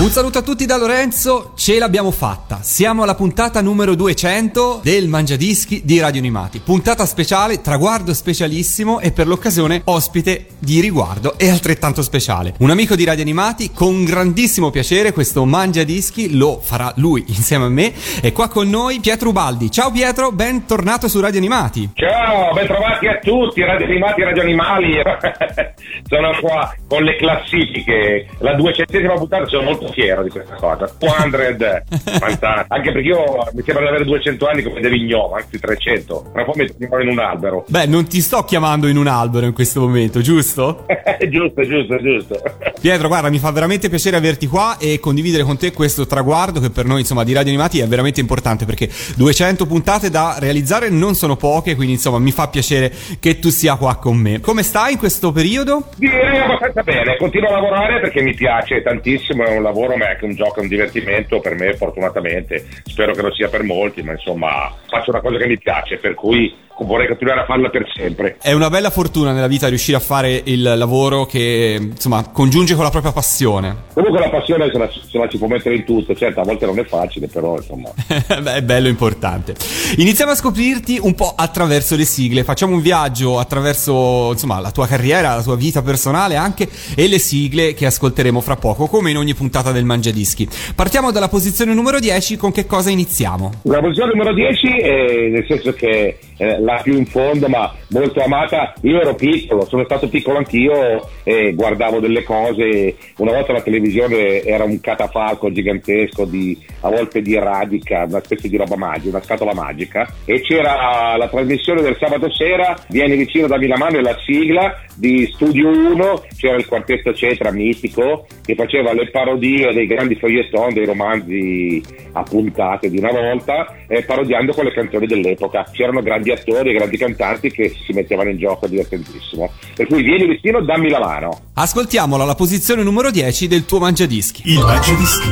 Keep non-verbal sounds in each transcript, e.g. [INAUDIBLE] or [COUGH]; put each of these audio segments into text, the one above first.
Un saluto a tutti da Lorenzo, ce l'abbiamo fatta. Siamo alla puntata numero 200 del Mangiadischi di Radio Animati. Puntata speciale, traguardo specialissimo e per l'occasione ospite di riguardo e altrettanto speciale. Un amico di Radio Animati, con grandissimo piacere questo Mangiadischi lo farà lui insieme a me. E qua con noi Pietro Ubaldi. Ciao Pietro, bentornato su Radio Animati. Ciao, ben trovati a tutti, radio animati radio animali. [LAUGHS] sono qua con le classifiche. La duecentesima puntata sono molto fiero di questa cosa. 200, [LAUGHS] fantastico. Anche perché io mi sembra di avere 200 anni come De Vignon, anzi 300. Tra un po' mi trovo in un albero. Beh, non ti sto chiamando in un albero in questo momento, giusto? [LAUGHS] giusto, giusto, giusto. Pietro, guarda, mi fa veramente piacere averti qua e condividere con te questo traguardo che per noi, insomma, di Radio Animati è veramente importante perché 200 puntate da realizzare non sono poche, quindi insomma mi fa piacere che tu sia qua con me. Come stai in questo periodo? Direi abbastanza bene, continuo a lavorare perché mi piace tantissimo, è un lavoro ma è anche un gioco, un divertimento per me fortunatamente, spero che lo sia per molti, ma insomma faccio una cosa che mi piace, per cui vorrei continuare a farla per sempre. È una bella fortuna nella vita riuscire a fare il lavoro che, insomma, congiunge con la propria passione. Comunque la passione se la, se la si può mettere in tutto, certo a volte non è facile, però insomma... [LAUGHS] Beh, è bello importante. Iniziamo a scoprirti un po' attraverso le sigle, facciamo un viaggio attraverso, insomma, la tua carriera, la tua vita personale anche e le sigle che ascolteremo fra poco, come in ogni puntata del Mangiadischi. Partiamo dalla posizione numero 10, con che cosa iniziamo? La posizione numero 10 è nel senso che eh, la più in fondo ma molto amata, io ero piccolo, sono stato piccolo anch'io e guardavo delle cose, una volta la televisione era un catafalco gigantesco di, a volte di radica, una specie di roba magica, una scatola magica. E c'era la trasmissione del sabato sera, vieni vicino dammi la e la sigla di Studio 1, c'era il quartetto Cetra mitico che faceva le parodie dei grandi feuilleton, dei romanzi a puntate di una volta, eh, parodiando con le canzoni dell'epoca. C'erano grandi attori e grandi cantanti che si mettevano in gioco divertentissimo. Per cui vieni vicino, dammi la mano. Ascoltiamola alla posizione numero 10 del tuo Mangiadischi. Il Mangiadischi.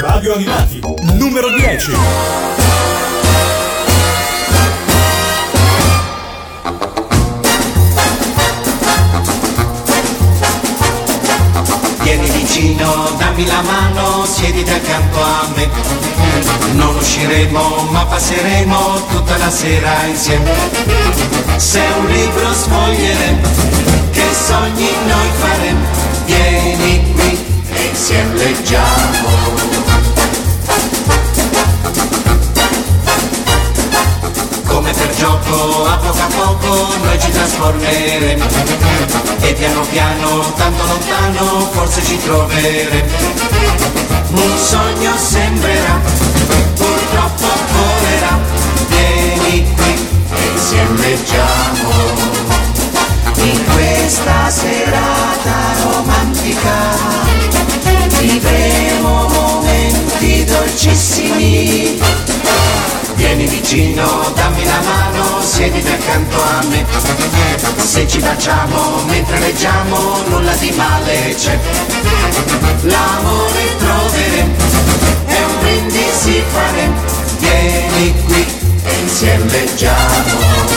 Radio Animati. Numero 10. Dammi la mano, siediti accanto a me. Non usciremo, ma passeremo tutta la sera insieme. Se un libro sfoglieremo, che sogni noi faremo. Vieni qui e insieme leggiamo. Come per gioco, a poco a poco noi ci trasformeremo. E piano piano, tanto lontano, forse ci troveremo. Un sogno sembrerà, purtroppo volerà. Vieni qui e insieme leggiamo In questa serata romantica Vivremo momenti dolcissimi Vieni vicino, dammi la mano, siediti accanto a me. Se ci baciamo mentre leggiamo, nulla di male c'è. L'amore troveremo, è un brindisi faremo. Vieni qui e insieme leggiamo.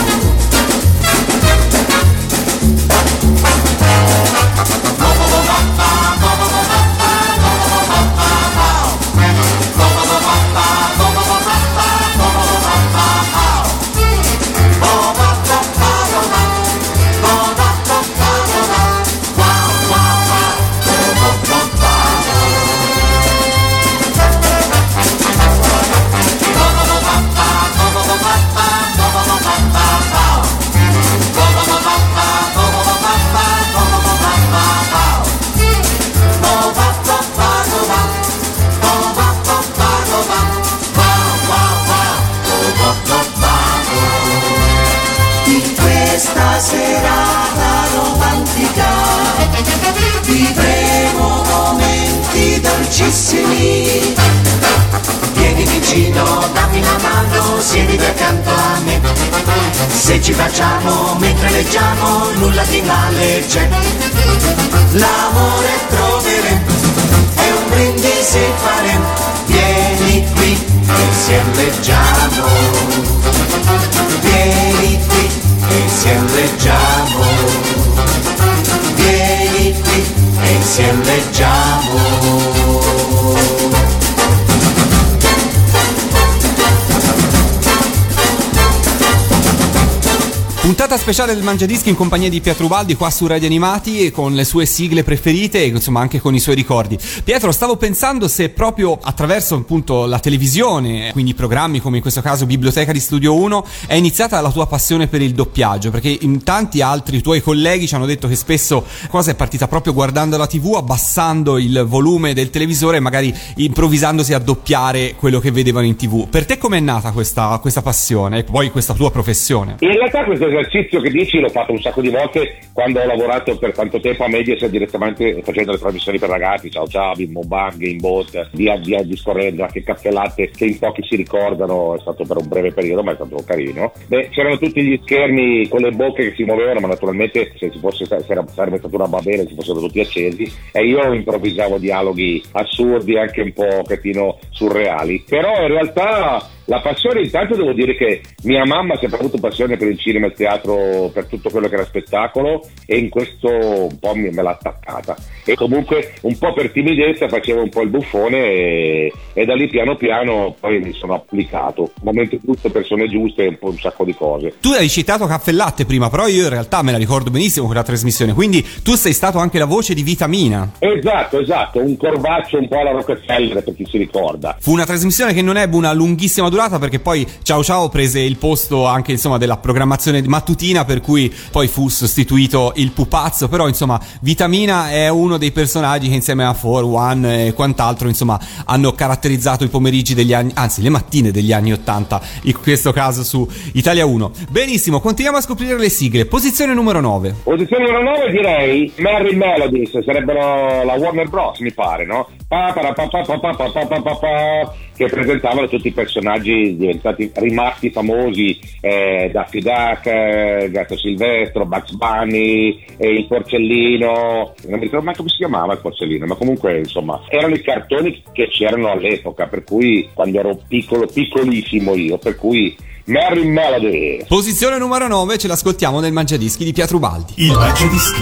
Speciale del Mangiadischi in compagnia di Pietro Ubaldi qua su Radio Animati con le sue sigle preferite e insomma anche con i suoi ricordi. Pietro, stavo pensando se proprio attraverso appunto la televisione, quindi programmi come in questo caso Biblioteca di Studio 1, è iniziata la tua passione per il doppiaggio, perché in tanti altri tuoi colleghi ci hanno detto che spesso la cosa è partita proprio guardando la TV, abbassando il volume del televisore e magari improvvisandosi a doppiare quello che vedevano in TV. Per te com'è nata questa, questa passione e poi questa tua professione? In realtà questo esercizio che dici l'ho fatto un sacco di volte quando ho lavorato per tanto tempo a Mediaset direttamente facendo le trasmissioni per ragazzi, ciao ciao, Bimbo Bang, Game Bot, via, via discorrendo, anche caffè latte che in pochi si ricordano, è stato per un breve periodo ma è stato carino. Beh, c'erano tutti gli schermi con le bocche che si muovevano ma naturalmente se ci fosse se era, sarebbe stata una babele si fossero tutti accesi e io improvvisavo dialoghi assurdi anche un po' pochettino surreali. Però in realtà la passione, intanto devo dire che mia mamma ha sempre avuto passione per il cinema e il teatro, per tutto quello che era spettacolo e in questo un po' me l'ha attaccata. E comunque un po' per timidezza facevo un po' il buffone e, e da lì piano piano poi mi sono applicato. Momento giusto, persone giuste, un po' un sacco di cose. Tu hai citato Caffè Latte prima, però io in realtà me la ricordo benissimo quella trasmissione, quindi tu sei stato anche la voce di Vitamina. Esatto, esatto, un corvaccio un po' alla Rockefeller per chi si ricorda. Fu una trasmissione che non ebbe una lunghissima durata perché poi Ciao Ciao prese il posto anche insomma della programmazione mattutina per cui poi fu sostituito il pupazzo, però insomma Vitamina è uno dei personaggi che insieme a 4 e quant'altro insomma hanno caratterizzato i pomeriggi degli anni, anzi le mattine degli anni 80, in questo caso su Italia 1. Benissimo, continuiamo a scoprire le sigle. Posizione numero 9. Posizione numero 9 direi Merry Melodies, sarebbero la Warner Bros. mi pare, no? Pa, pa, pa, pa, pa, pa, pa, pa, pa, che presentavano tutti i personaggi diventati rimasti famosi, eh, Daffy Duck, eh, Gatto Silvestro, Bugs Bunny, eh, il porcellino, non mi ricordo mai come si chiamava il porcellino, ma comunque insomma erano i cartoni che c'erano all'epoca, per cui quando ero piccolo, piccolissimo io, per cui Merry Melody. Posizione numero 9, ce l'ascoltiamo nel Mangiadischi di Pietro Baldi. Il Mangiadischi.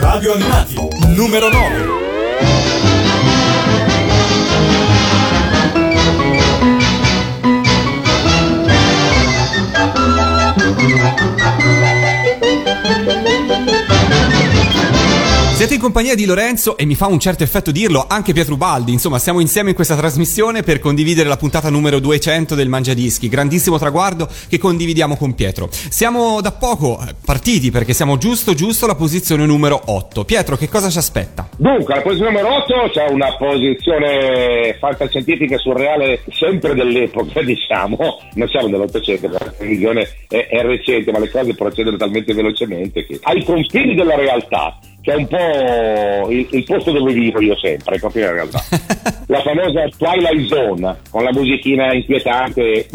Radio Animati. Numero 9. Thank you. Siete in compagnia di Lorenzo e mi fa un certo effetto dirlo anche Pietro Baldi. Insomma, siamo insieme in questa trasmissione per condividere la puntata numero 200 del Mangiadischi. Grandissimo traguardo che condividiamo con Pietro. Siamo da poco partiti perché siamo giusto giusto alla posizione numero 8. Pietro, che cosa ci aspetta? Dunque, alla posizione numero 8 c'è una posizione fantascientifica surreale sempre dell'epoca, [LAUGHS] diciamo. Non siamo nell'Ottocento, la televisione è, è recente, ma le cose procedono talmente velocemente che ai confini della realtà che è un po' il, il, posto dove vivo io sempre, proprio in realtà. [LAUGHS] la famosa Twilight Zone, con la musichina inquietante,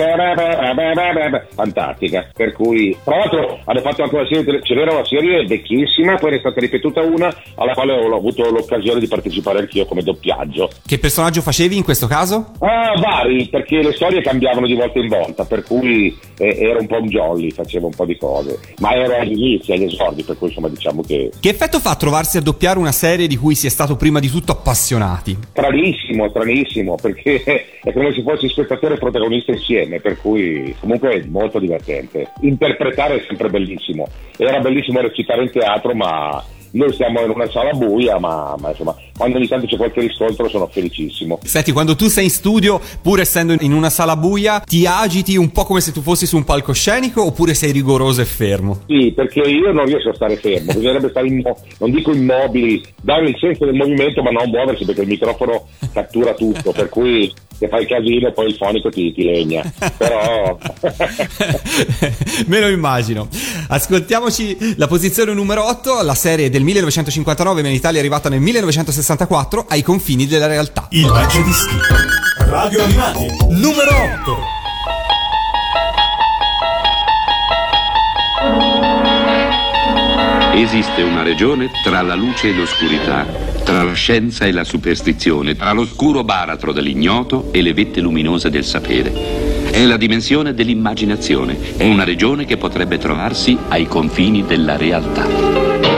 fantastica. Per cui, tra l'altro, hanno fatto anche una serie, ce n'era una serie vecchissima, poi è stata ripetuta una, alla quale ho avuto l'occasione di partecipare anch'io come doppiaggio. Che personaggio facevi in questo caso? Ah, vari, perché le storie cambiavano di volta in volta, per cui eh, ero un po' un jolly, facevo un po' di cose. Ma ero agli inizi, agli esordi, per cui insomma diciamo che... Che effetto fa trovarsi a doppiare una serie di cui si è stato prima di tutto appassionati? Stranissimo, stranissimo, perché [LAUGHS] è come se fossi spettatore e protagonista insieme, per cui comunque è molto divertente. Interpretare è sempre bellissimo. Era bellissimo recitare in teatro, ma noi siamo in una sala buia, ma, ma, insomma, quando ogni tanto c'è qualche riscontro sono felicissimo. Senti, quando tu sei in studio, pur essendo in una sala buia, ti agiti un po' come se tu fossi su un palcoscenico oppure sei rigoroso e fermo? Sì, perché io non riesco a stare fermo, bisognerebbe stare, immo- non dico immobili, dare il senso del movimento ma non muoversi perché il microfono cattura tutto, per cui se fai casino poi il fonico ti, ti legna. Però... [LAUGHS] Me lo immagino. Ascoltiamoci la posizione numero 8, la serie del 1959 ma in Italia è arrivata nel 1964 ai confini della realtà. Il Mangiadischi. Radio Animati, numero 8. Esiste una regione tra la luce e l'oscurità, tra la scienza e la superstizione, tra l'oscuro baratro dell'ignoto e le vette luminose del sapere. È la dimensione dell'immaginazione, è una regione che potrebbe trovarsi ai confini della realtà.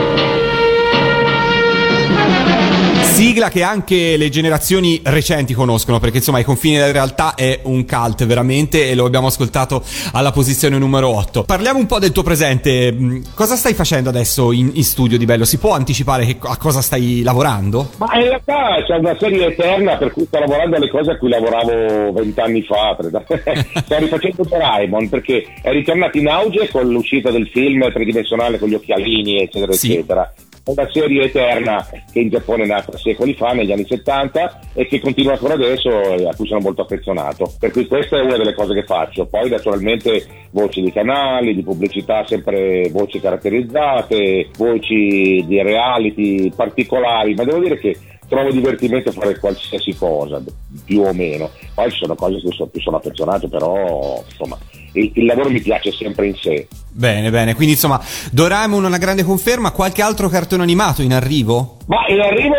Sigla che anche le generazioni recenti conoscono, perché insomma i confini della realtà è un cult veramente e lo abbiamo ascoltato alla posizione numero 8. Parliamo un po' del tuo presente, Mm, cosa stai facendo adesso in, in studio di Bello? Si può anticipare che- a cosa stai lavorando? Ma in realtà c'è una serie eterna per cui sto lavorando alle cose a cui lavoravo vent'anni fa. [LAUGHS] sto rifacendo Doraemon perché è ritornato in auge con l'uscita del film tridimensionale con gli occhialini, eccetera, Sì. eccetera. È una serie eterna che in Giappone è nata secoli fa, negli anni 70, e che continua ancora adesso e a cui sono molto affezionato. Per cui questa è una delle cose che faccio. Poi naturalmente voci di canali, di pubblicità, sempre voci caratterizzate, voci di reality particolari, ma devo dire che trovo divertimento a fare qualsiasi cosa, più o meno. Poi ci sono cose che sono, più sono affezionato, però insomma il, il lavoro mi piace sempre in sé. Bene, bene, quindi insomma Doraemon una grande conferma, qualche altro cartone animato in arrivo? Ma in arrivo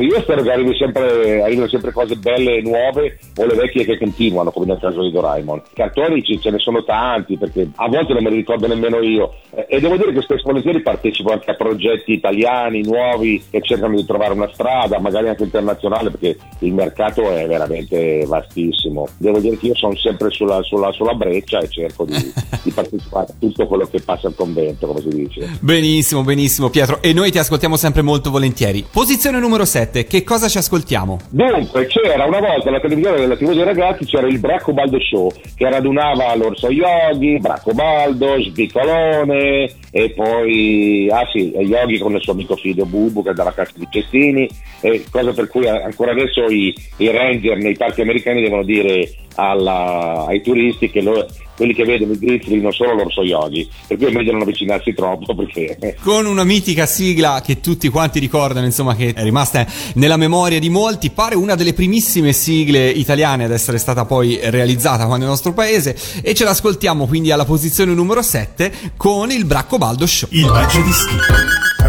io spero che arrivi sempre, arrivino sempre cose belle e nuove o le vecchie che continuano, come nel caso di Doraemon. Cartoni ci- ce ne sono tanti perché a volte non me li ricordo nemmeno io Eh, e devo dire che spesso volentieri partecipo anche a progetti italiani, nuovi, che cercano di trovare una strada, magari anche internazionale perché il mercato è veramente vastissimo. Devo dire che io sono sempre sulla, sulla- sulla breccia e cerco di, di [LAUGHS] partecipare tutto quello che passa al convento, come si dice. Benissimo, benissimo Pietro, e noi ti ascoltiamo sempre molto volentieri. Posizione numero 7, che cosa ci ascoltiamo? Dunque, c'era una volta alla televisione della TV dei ragazzi c'era il Bracco Baldo Show che radunava l'Orso Yogi, Bracco Baldo, Sbicolone e poi, ah sì, Yogi con il suo amico figlio Bubu che è dalla cassa di cestini, e cosa per cui ancora adesso i, i ranger nei parchi americani devono dire alla- ai turisti che lo- quelli che vedono i grizzly non sono l'Orso Yogi, per cui è meglio non avvicinarsi troppo perché [LAUGHS] Con una mitica sigla che tutti quanti ricordano, insomma, che è rimasta nella memoria di molti, pare una delle primissime sigle italiane ad essere stata poi realizzata qua nel nostro paese e ce l'ascoltiamo quindi alla posizione numero 7 con il Braccobaldo Show. Il Mangiadischi.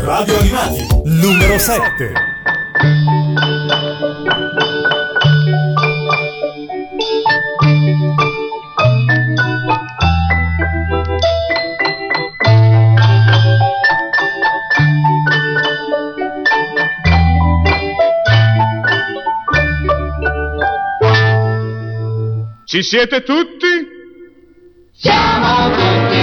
Radio Animati, numero 7. Ci siete tutti? Siamo tutti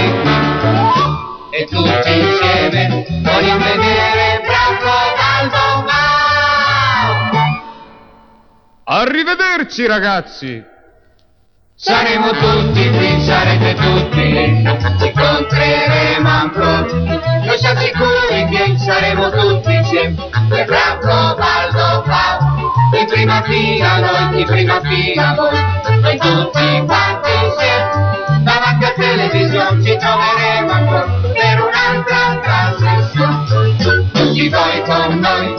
e tutti insieme vogliamo vedere Franco Valdovà. Arrivederci ragazzi! Saremo tutti qui, sarete tutti lì, ci incontreremo ancora. Noi siamo sicuri che saremo tutti insieme e Franco Valdovà. In prima fila noi, in prima fila voi, noi tutti quanti insieme. Davanti a televisione ci troveremo ancora per un'altra trasmissione. Tutti voi con noi,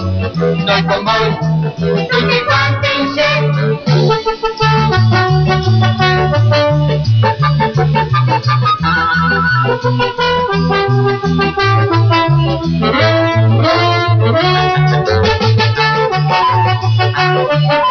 noi con voi, tutti quanti Saremo Thank you.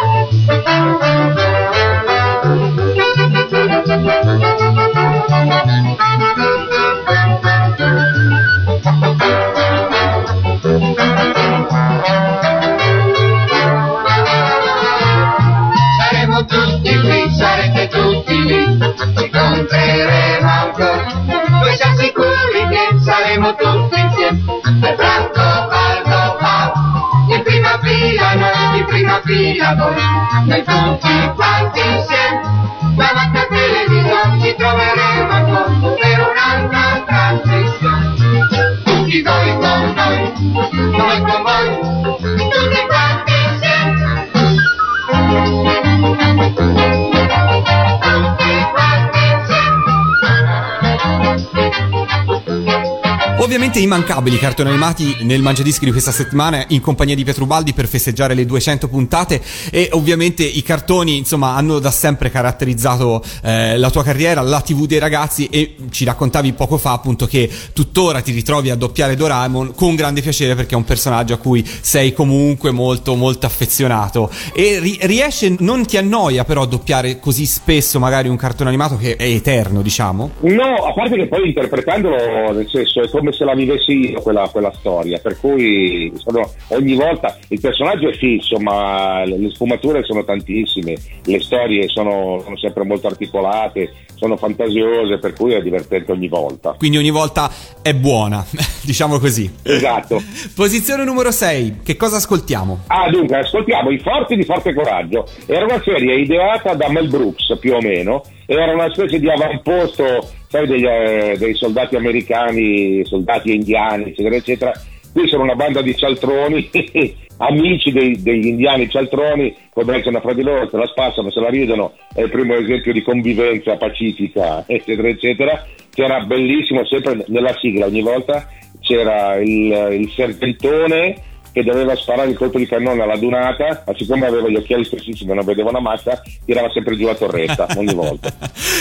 Immancabili cartoni animati nel Mangiadischi di questa settimana in compagnia di Pietro Baldi per festeggiare le 200 puntate. E ovviamente i cartoni insomma hanno da sempre caratterizzato eh, la tua carriera, la TV dei ragazzi e ci raccontavi poco fa appunto che tuttora ti ritrovi a doppiare Doraemon con grande piacere perché è un personaggio a cui sei comunque molto molto affezionato. E ri- riesce, non ti annoia però doppiare così spesso magari un cartone animato che è eterno diciamo? No, a parte che poi interpretandolo, nel senso, è come se la vivessi io quella, quella storia, per cui sono, ogni volta il personaggio è fisso, ma le, le sfumature sono tantissime, le storie sono, sono sempre molto articolate, sono fantasiose, per cui è divertente ogni volta. Quindi ogni volta è buona, [LAUGHS] diciamo così. Esatto. [LAUGHS] Posizione numero 6, che cosa ascoltiamo? Ah, dunque, ascoltiamo I Forti di Forte Coraggio. Era una serie ideata da Mel Brooks, più o meno. Era una specie di avamposto, sai, degli, eh, dei soldati americani, soldati indiani, eccetera, eccetera. Qui sono una banda di cialtroni, [LAUGHS] amici dei- degli indiani cialtroni, conversano fra di loro, se la spassano, se la ridono, è il primo esempio di convivenza pacifica, eccetera, eccetera. Che era bellissimo, sempre nella sigla, ogni volta c'era il, il serpentone che doveva sparare il colpo di cannone alla dunata, ma siccome aveva gli occhiali spessissimi e non vedeva una mazza, tirava sempre giù la torretta [LAUGHS] ogni volta.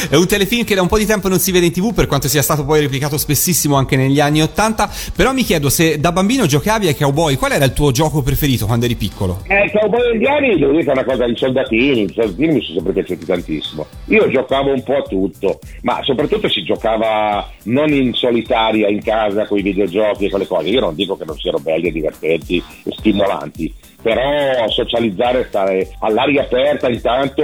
È un telefilm che da un po' di tempo non si vede in tv, per quanto sia stato poi replicato spessissimo anche negli anni Ottanta. Però mi chiedo se da bambino giocavi ai cowboy, qual era il tuo gioco preferito quando eri piccolo? Eh, cowboy indiani, devo dire che è una cosa, i soldatini, i soldatini mi sono sempre piaciuti tantissimo. Io giocavo un po' a tutto, ma soprattutto si giocava non in solitaria in casa con i videogiochi e quelle cose. Io non dico che non siano belli e divertenti e stimolanti, però socializzare, stare all'aria aperta intanto,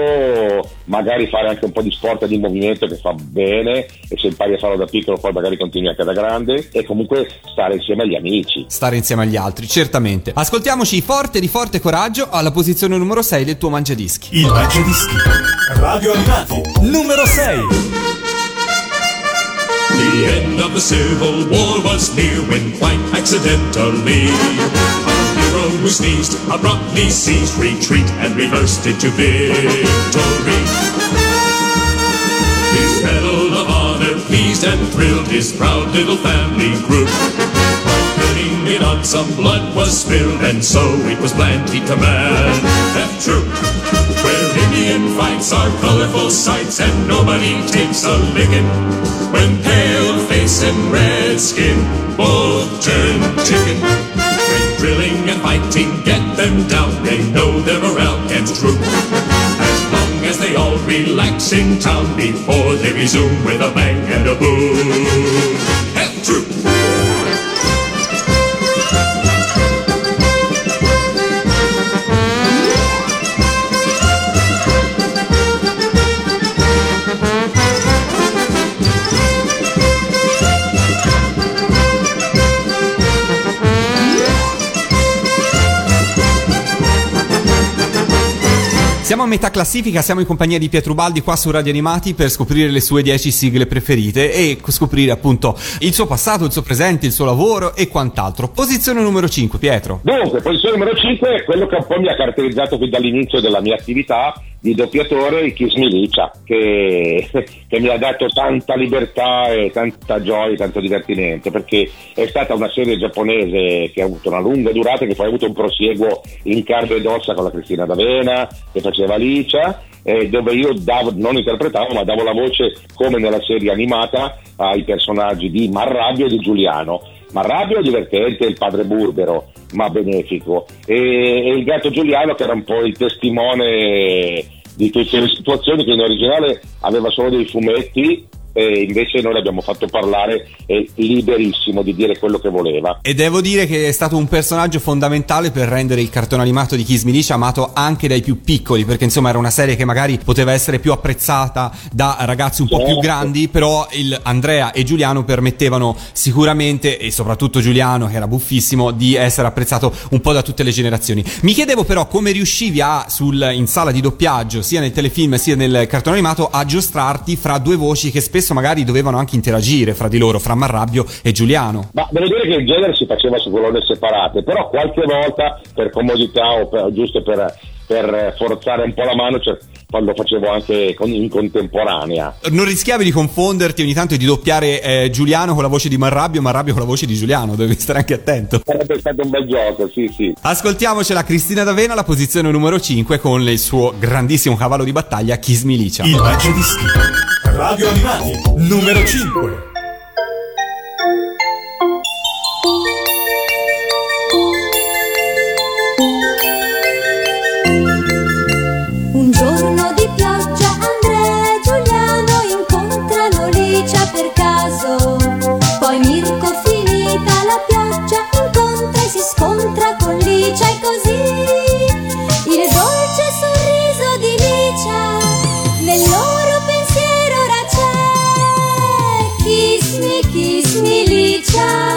magari fare anche un po' di sport e di movimento che fa bene e se impari a farlo da piccolo poi magari continui anche da grande e comunque stare insieme agli amici. Stare insieme agli altri, certamente. Ascoltiamoci Forte di Forte Coraggio alla posizione numero 6 del tuo Mangiadischi. Il Mangiadischi. Radio Animati. Numero 6. The end of the Civil War was near when quite accidentally who sneezed abruptly ceased retreat and reversed into victory. His medal of honor pleased and thrilled his proud little family group. Putting it on, some blood was spilled, and so it was planned he'd command F Troop. Where Indian fights are colorful sights and nobody takes a licking. When pale face and red skin both turn chicken. Drilling and fighting get them down, they know their morale can't droop. As long as they all relax in town before they resume with a bang and a boom. Troop! Siamo a metà classifica, siamo in compagnia di Pietro Baldi qua su Radio Animati per scoprire le sue 10 sigle preferite e scoprire appunto il suo passato, il suo presente, il suo lavoro e quant'altro. Posizione numero 5, Pietro. Dunque, posizione numero 5 è quello che un po' mi ha caratterizzato fin dall'inizio della mia attività di doppiatore, il Kiss Milicia, che, [LAUGHS] che mi ha dato tanta libertà e tanta gioia e tanto divertimento, perché è stata una serie giapponese che ha avuto una lunga durata, che poi ha avuto un prosieguo in carne ed ossa con la Cristina D'Avena, che faceva Alicia, eh, dove io davo, non interpretavo, ma davo la voce come nella serie animata ai personaggi di Marrabbio e di Giuliano. Marrabbio divertente, il padre burbero, ma benefico, e, e il gatto Giuliano che era un po' il testimone di tutte le situazioni che in originale aveva solo dei fumetti e invece noi l'abbiamo fatto parlare è liberissimo di dire quello che voleva. E devo dire che è stato un personaggio fondamentale per rendere il cartone animato di Kiss Milicia amato anche dai più piccoli, perché insomma era una serie che magari poteva essere più apprezzata da ragazzi un po' più Certo. grandi, però il Andrea e Giuliano permettevano sicuramente, e soprattutto Giuliano che era buffissimo, di essere apprezzato un po' da tutte le generazioni. Mi chiedevo però come riuscivi a, sul, in sala di doppiaggio, sia nel telefilm sia nel cartone animato, a giostrarti fra due voci che spesso magari dovevano anche interagire fra di loro, fra Marrabbio e Giuliano. Ma devo dire che in genere si faceva su colonne separate, però qualche volta per comodità o per- giusto per per forzare un po' la mano cioè, quando facevo anche in contemporanea. Non rischiavi di confonderti ogni tanto e di doppiare eh, Giuliano con la voce di Marrabbio e Marrabbio con la voce di Giuliano, dovevi stare anche attento. Sarebbe stato un bel gioco, sì, sì. Ascoltiamocela Cristina D'Avena, la posizione numero 5 con il suo grandissimo cavallo di battaglia Kiss Milicia. Il Mangiadischi. Radio Animati, numero 5. Un giorno di pioggia Andrea e Giuliano incontrano Licia per caso. Poi Mirko finita la pioggia incontra e si scontra con Licia e così Licia,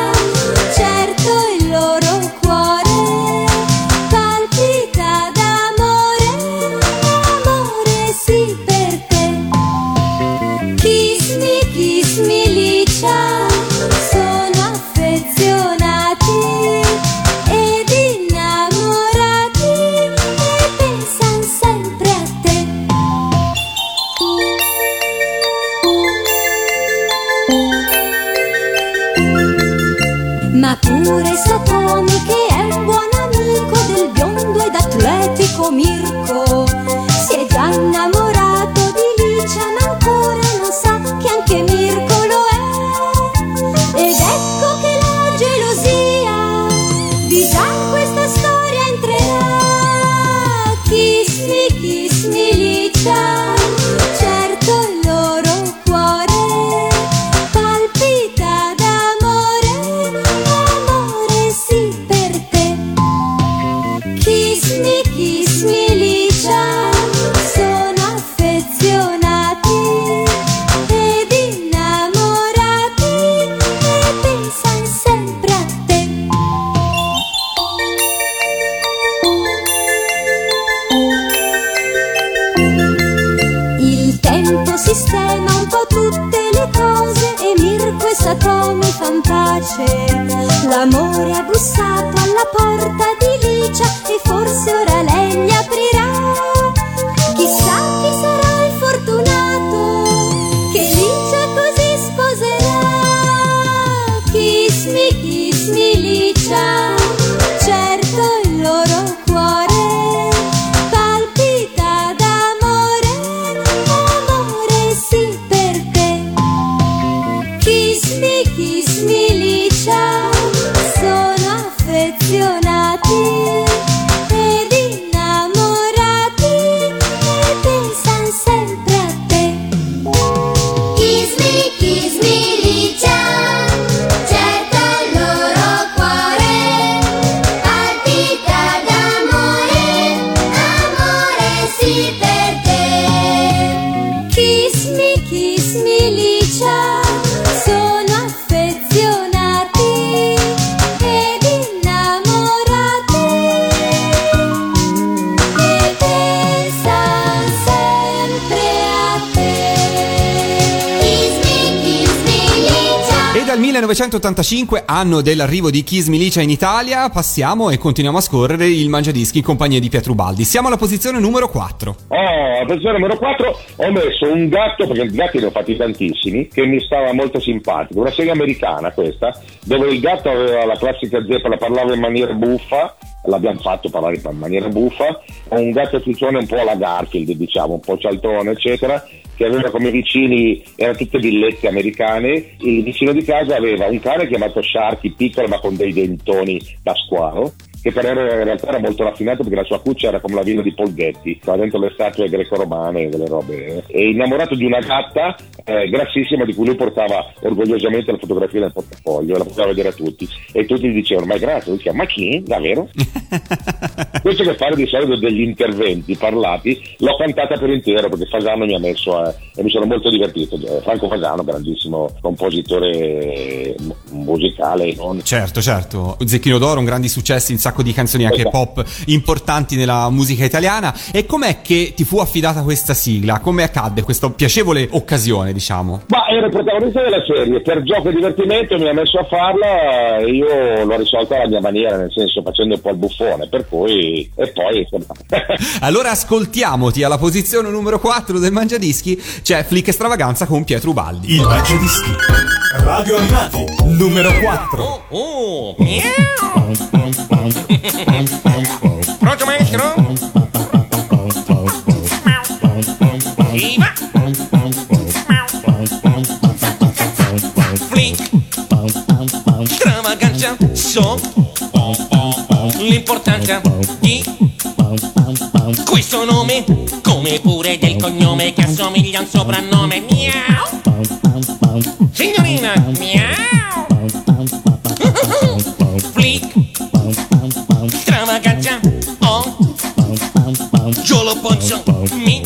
1985, anno dell'arrivo di Kiss Milicia in Italia, passiamo e continuiamo a scorrere il Mangiadischi in compagnia di Pietro Baldi. Siamo alla posizione numero 4. Oh, a posizione numero 4 ho messo un gatto, perché di gatti ne ho fatti tantissimi, che mi stava molto simpatico. Una serie americana questa, dove il gatto aveva la classica zeppa, la parlava in maniera buffa, l'abbiamo fatto parlare in maniera buffa, un gatto ciccione un po' alla Garfield, diciamo, un po' cialtrone, eccetera, che aveva come vicini, erano tutte villette americane, il vicino di casa aveva un cane chiamato Sharky, piccolo ma con dei dentoni da squalo, che però era- in realtà era molto raffinato perché la sua cuccia era come la villa di Polghetti, stava dentro le statue greco-romane e delle robe. E innamorato di una gatta eh, grassissima di cui lui portava orgogliosamente la fotografia nel portafoglio, la poteva vedere a tutti. E tutti gli dicevano, ma è grazie, lui diceva, ma chi? Davvero? [LAUGHS] Questo che fare di solito degli interventi parlati, l'ho cantata per intero perché Fasano mi ha messo eh, e mi sono molto divertito. Eh, Franco Fasano, grandissimo compositore eh, mu- musicale, non Certo, certo. Zecchino d'Oro, un grandi successi in sacco di canzoni anche Esatto. pop importanti nella musica italiana. E com'è che ti fu affidata questa sigla? Come accadde questa piacevole occasione, diciamo? Ma era il protagonista della serie, per gioco e divertimento mi ha messo a farla e io l'ho risolta alla mia maniera, nel senso facendo un po' il buffone, per cui e poi insomma. [LAUGHS] Allora ascoltiamoti alla posizione numero 4 del Mangiadischi c'è Flick Extravaganza con Pietro Ubaldi. Il Mangiadischi. Radio Animati. Numero 4. Oh, miau! Pronto maestro? Viva! Flick! Stravaganza, so l'importanza di questo nome, come pure del cognome che assomiglia a un soprannome. Miau! Signorina, miau! Ponzo, mi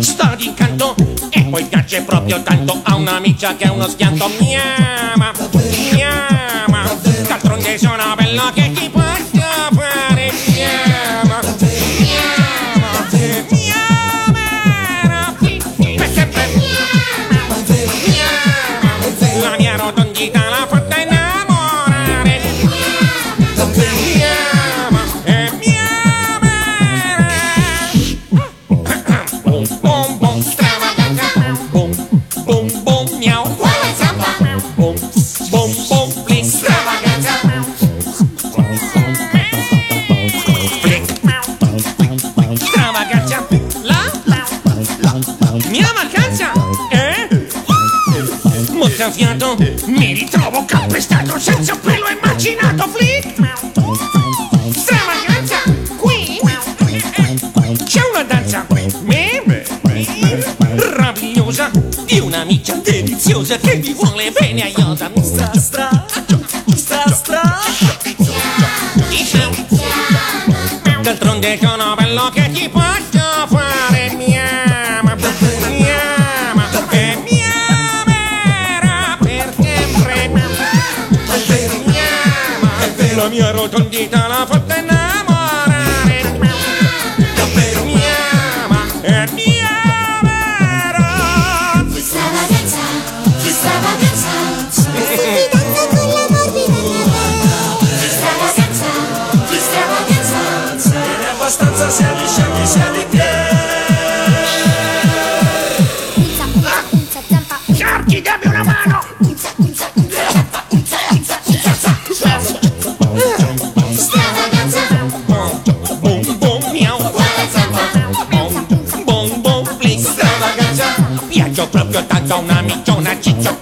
sta di incanto e poi piace proprio tanto a un'amica che è uno schianto. Miama, miama, d'altronde sono bello che ti posso Mozzafiato, mi ritrovo calpestato senza pelo immaginato, flick. Stravaganza, qui. C'è una danza me meravigliosa di un'amica deliziosa che mi vuole bene aiuta mi stra stra stra. Stra d'altronde sono bello che ti posso proprio tanto a una micciona cicciottella e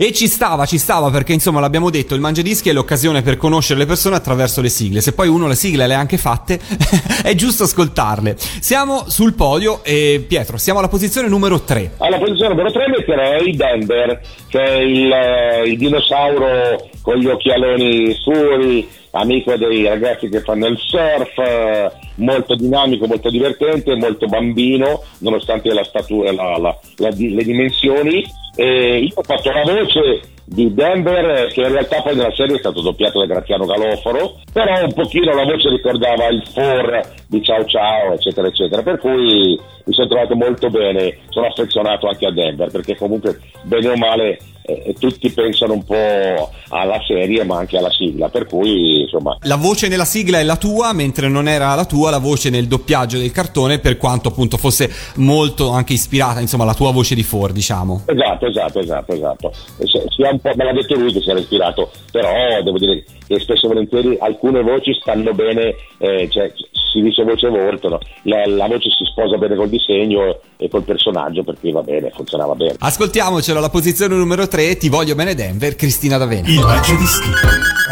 E ci stava, ci stava perché insomma l'abbiamo detto, il Mangiadischi è l'occasione per conoscere le persone attraverso le sigle. Se poi uno le sigle le ha anche fatte, [LAUGHS] è giusto ascoltarle. Siamo sul podio e Pietro, siamo alla posizione numero 3. Alla posizione numero 3 metterei Denver, che è il, eh, il dinosauro con gli occhialoni scuri, amico dei ragazzi che fanno il surf, molto dinamico, molto divertente, molto bambino, nonostante la statura, la- la- la le dimensioni. E io ho fatto la voce di Denver, che in realtà poi nella serie è stato doppiato da Graziano Galoforo, però un pochino la voce ricordava il for di Ciao Ciao, eccetera, eccetera. Per cui mi sono trovato molto bene, sono affezionato anche a Denver, perché comunque bene o male eh, tutti pensano un po' alla serie ma anche alla sigla, per cui insomma La voce nella sigla è la tua, mentre non era la tua la voce nel doppiaggio del cartone, per quanto appunto fosse molto anche ispirata, insomma, alla tua voce di For, diciamo. Esatto, esatto, esatto, esatto. E se- sia un po', me l'ha detto lui che si era ispirato, però devo dire che spesso e volentieri alcune voci stanno bene, eh, cioè si dice voce volto, no? la, la voce si sposa bene col disegno e col personaggio, per cui va bene, funzionava bene. Ascoltiamocelo alla posizione numero 3, Ti voglio bene Denver, Cristina D'Avena. Il Mangiadischi.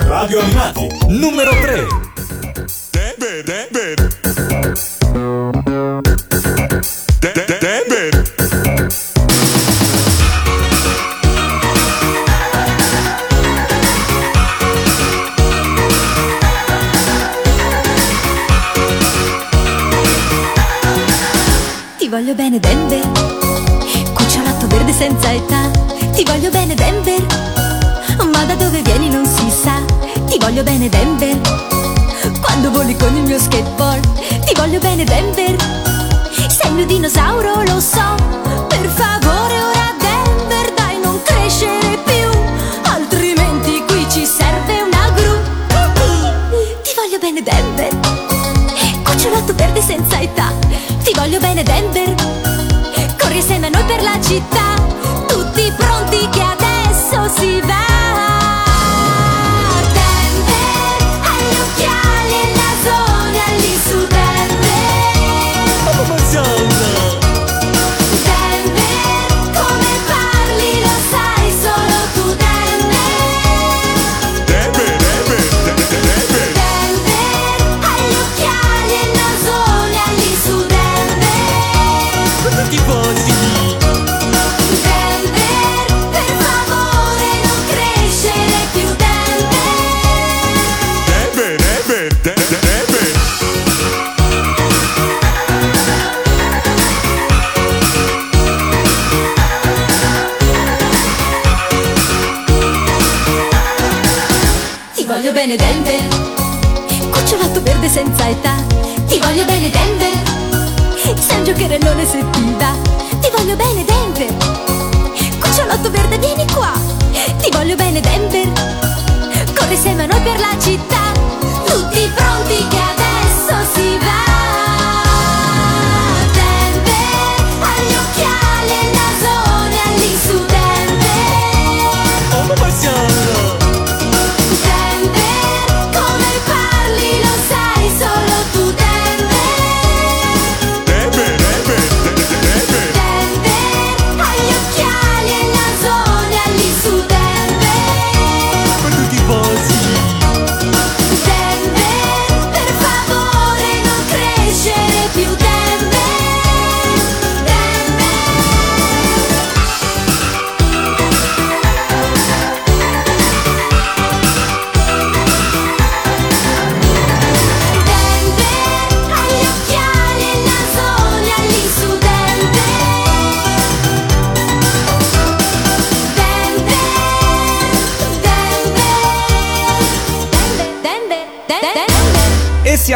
Radio Animati. Numero 3. Ti voglio bene Denver, cucciolato verde senza età. Ti voglio bene Denver, ma da dove vieni non si sa. Ti voglio bene Denver, quando voli con il mio skateboard. Ti voglio bene Denver, sei il mio dinosauro lo so. Per favore ora Denver dai non crescere più, altrimenti qui ci serve una gru. Ti voglio bene Denver, cucciolato verde senza età. Ti voglio bene Denver, noi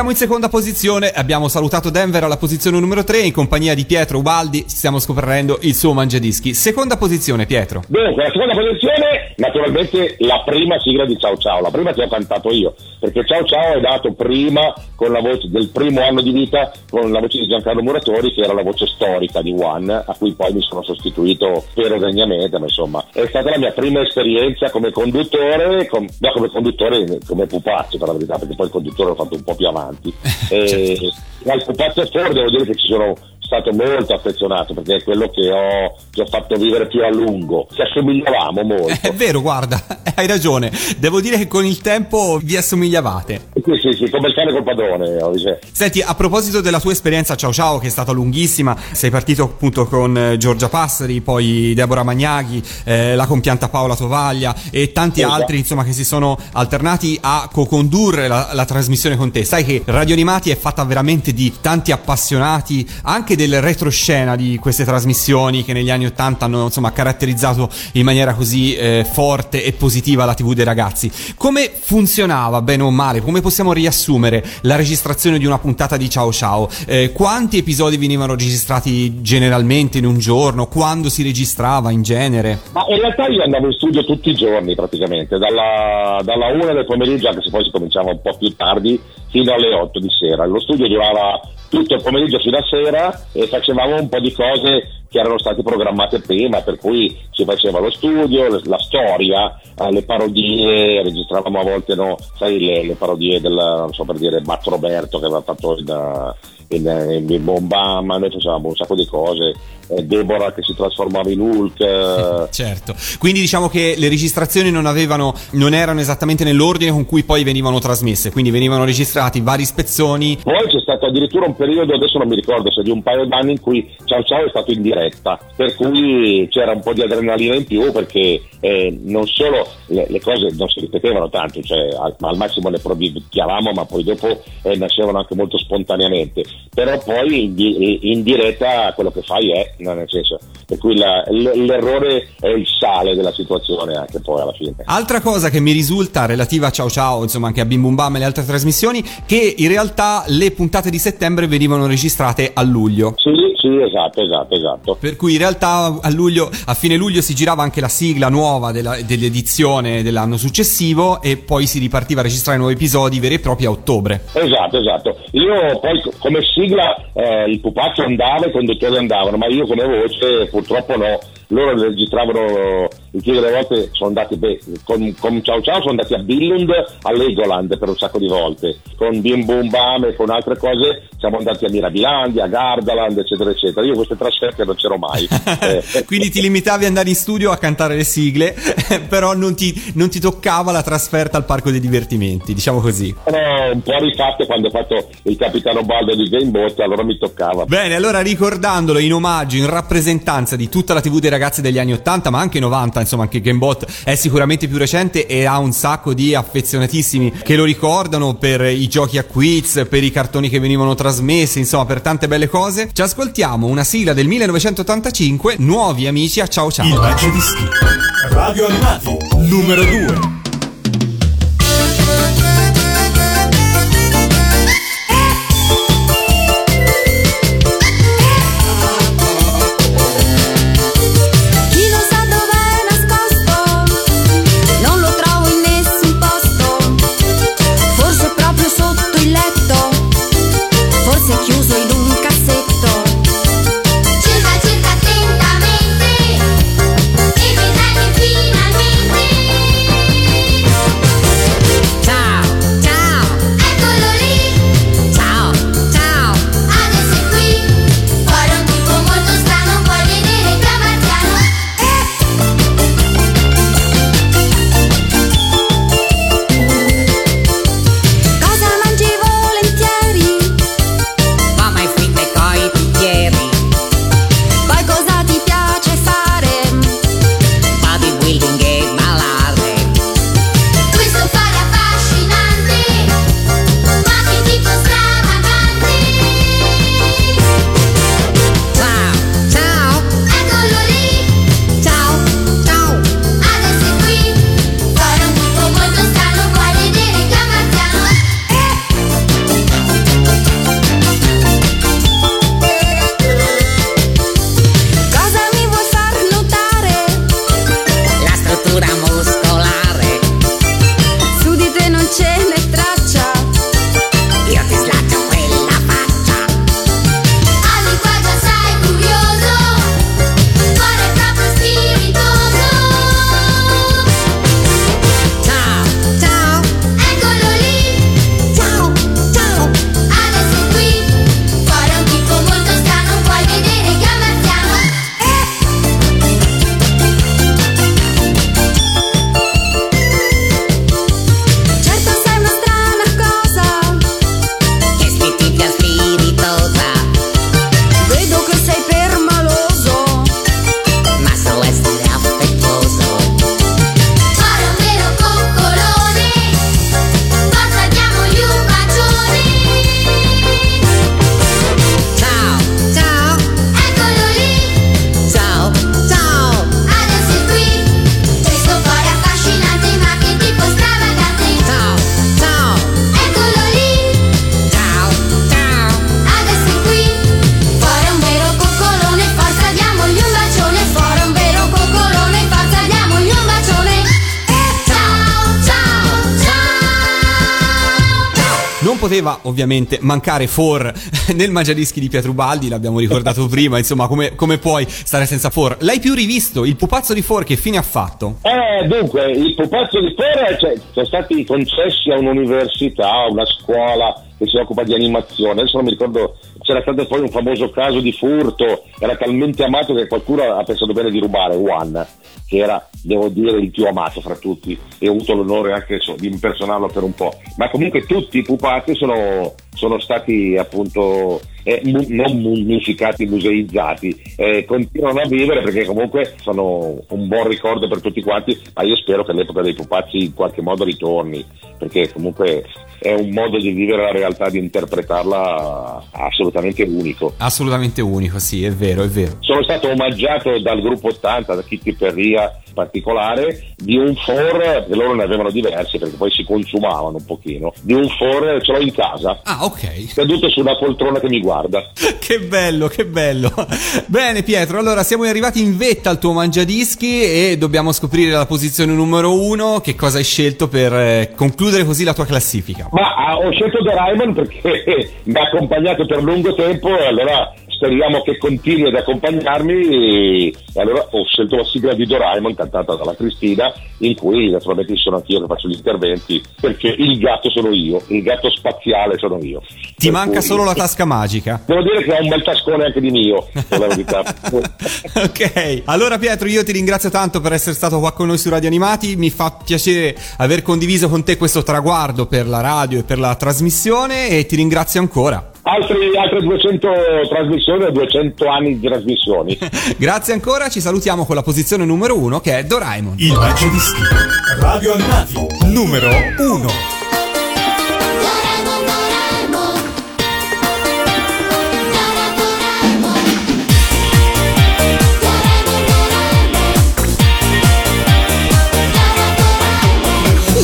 Siamo in seconda posizione, abbiamo salutato Denver alla posizione numero 3 in compagnia di Pietro Ubaldi, stiamo scoprendo il suo mangiadischi. Seconda posizione, Pietro. Dunque, la seconda posizione, naturalmente la prima sigla di Ciao Ciao, la prima che ho cantato io, perché Ciao Ciao è dato prima con la voce del primo anno di vita con la voce di Giancarlo Muratori, che era la voce storica di One, a cui poi mi sono sostituito spero degnamente, ma insomma, è stata la mia prima esperienza come conduttore, com- no, come conduttore, come pupazzo per la verità, perché poi il conduttore l'ho fatto un po' più avanti. E al pupazzo Ford devo dire che ci sono stato molto affezionato perché è quello che ho, che ho fatto vivere più a lungo. Ci assomigliavamo molto. È vero, guarda, [LAUGHS] hai ragione. Devo dire che con il tempo vi assomigliavate. Sì, sì, sì, come il cane col padrone. dice. Senti, a proposito della tua esperienza Ciao Ciao, che è stata lunghissima, sei partito appunto con eh, Giorgia Passeri, poi Deborah Magnaghi, eh, la compianta Paola Tovaglia e tanti Esatto. altri, insomma, che si sono alternati a co-condurre la, la trasmissione con te. Sai che Radio Animati è fatta veramente di tanti appassionati, anche del retroscena di queste trasmissioni che negli anni 80 hanno insomma caratterizzato in maniera così eh, forte e positiva la TV dei ragazzi. Come funzionava, bene o male? Come possiamo riassumere la registrazione di una puntata di Ciao Ciao? Eh, quanti episodi venivano registrati generalmente in un giorno? Quando si registrava in genere? Ma in realtà io andavo in studio tutti i giorni praticamente, dalla, dalla 1 del pomeriggio, anche se poi si cominciava un po' più tardi, fino alle 8 di sera. Lo studio durava tutto il pomeriggio fino a sera e facevamo un po' di cose che erano state programmate prima, per cui si faceva lo studio, la storia, eh, le parodie, registravamo a volte no, sai, le, le parodie del, non so per dire, Matt Roberto che aveva fatto in, in, in Bombama, noi facevamo un sacco di cose, Deborah che si trasformava in Hulk. [LAUGHS] Certo, quindi diciamo che le registrazioni non avevano, non erano esattamente nell'ordine con cui poi venivano trasmesse, quindi venivano registrati vari spezzoni. Poi c'è stato addirittura un periodo, adesso non mi ricordo se di un paio d'anni, in cui Ciao Ciao è stato in diretta, per cui c'era un po' di adrenalina in più perché eh, non solo le, le cose non si ripetevano tanto, cioè al, al massimo le proviamo, ma poi dopo eh, nascevano anche molto spontaneamente, però poi in, di- in diretta quello che fai è, nel senso, per cui la- l'errore è il sale della situazione anche poi alla fine. Altra cosa che mi risulta relativa a Ciao Ciao, insomma anche a Bim Bum Bam e le altre trasmissioni, che in realtà le puntate di settembre venivano registrate a luglio. Sì, sì, esatto, esatto, esatto. Per cui in realtà a luglio, a fine luglio si girava anche la sigla nuova della- dell'edizione dell'anno successivo e poi si ripartiva a registrare nuovi episodi veri e propri a ottobre. Esatto, esatto. Io poi co- come sigla eh, il pupazzo andava e i conduttori andavano, ma io come voce purtroppo no. Loro registravano, il più delle volte sono andati, beh, con, con Ciao Ciao sono andati a Billund, a Legoland per un sacco di volte, con Bim Bum Bam e con altre cose siamo andati a Mirabilandia, a Gardaland, eccetera, eccetera. Io queste trasferte non c'ero mai. [LAUGHS] Eh, Quindi ti limitavi ad andare in studio a cantare le sigle, [LAUGHS] però non ti, non ti toccava la trasferta al parco dei divertimenti, diciamo così. Ero un po' rifatte quando ho fatto il capitano Baldo di Gamebot, allora mi toccava. Bene, allora ricordandolo in omaggio, in rappresentanza di tutta la TV dei ragazzi degli anni 80, ma anche 90, insomma anche Gamebot è sicuramente più recente e ha un sacco di affezionatissimi che lo ricordano per i giochi a quiz, per i cartoni che venivano trasmessi, insomma per tante belle cose. Ci ascoltiamo una sigla del 1985, Nuovi amici a Ciao Ciao. Il Mangiadischi. Radio Animati. Numero 2. Poteva ovviamente mancare For [LAUGHS] nel Mangiadischi di Pietrobaldi, l'abbiamo ricordato [LAUGHS] prima, insomma come, come puoi stare senza For? L'hai più rivisto, il pupazzo di For che fine ha fatto? Eh, dunque, il pupazzo di Torre cioè, sono stati concessi a un'università, a una scuola che si occupa di animazione. Adesso non mi ricordo, c'era stato poi un famoso caso di furto, era talmente amato che qualcuno ha pensato bene di rubare One, che era, devo dire, il più amato fra tutti e ho avuto l'onore anche di impersonarlo per un po'. Ma comunque tutti i pupazzi sono, sono stati appunto eh, mu- non mummificati, museizzati, eh, continuano a vivere perché comunque sono un buon ricordo per tutti quanti, ma io spero che l'epoca dei pupazzi in qualche modo ritorni, perché comunque è un modo di vivere la realtà, di interpretarla assolutamente unico. Assolutamente unico, sì, è vero, è vero. Sono stato omaggiato dal gruppo 80, da Kitty Perria in particolare, di un for, che loro ne avevano diversi perché poi si consumavano un pochino, di un for, ce l'ho in casa. Ah, ok. Seduto su una poltrona che mi guarda. [LAUGHS] Che bello, che bello. Bene Pietro, allora siamo arrivati in vetta al tuo mangiadischi e dobbiamo scoprire la posizione numero uno. Che cosa hai scelto per eh, concludere così la tua classifica? Ma ah, ho scelto Doraemon perché [LAUGHS] mi ha accompagnato per lungo tempo e allora speriamo che continui ad accompagnarmi e allora ho scelto la sigla di Doraemon cantata dalla Cristina in cui naturalmente sono anch'io che faccio gli interventi perché il gatto sono io, il gatto spaziale sono io. Ti Per manca cui- solo la tasca magica. Devo dire che ho un bel tascone anche di mio, la verità. [LAUGHS] ok, allora Pietro io ti ringrazio tanto per essere stato qua con noi su Radio Animati, mi fa piacere aver condiviso con te questo traguardo per la radio e per la trasmissione e ti ringrazio ancora. Altri- altre 200 trasmissioni e 200 anni di trasmissioni. [LAUGHS] Grazie ancora, ci salutiamo con la posizione numero uno che è Doraemon. Il Mangiadischi. Radio Animati. Numero 1.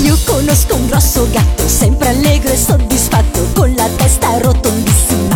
Io conosco un grosso gatto, sempre allegro e soddisfatto, con la testa rotondissimas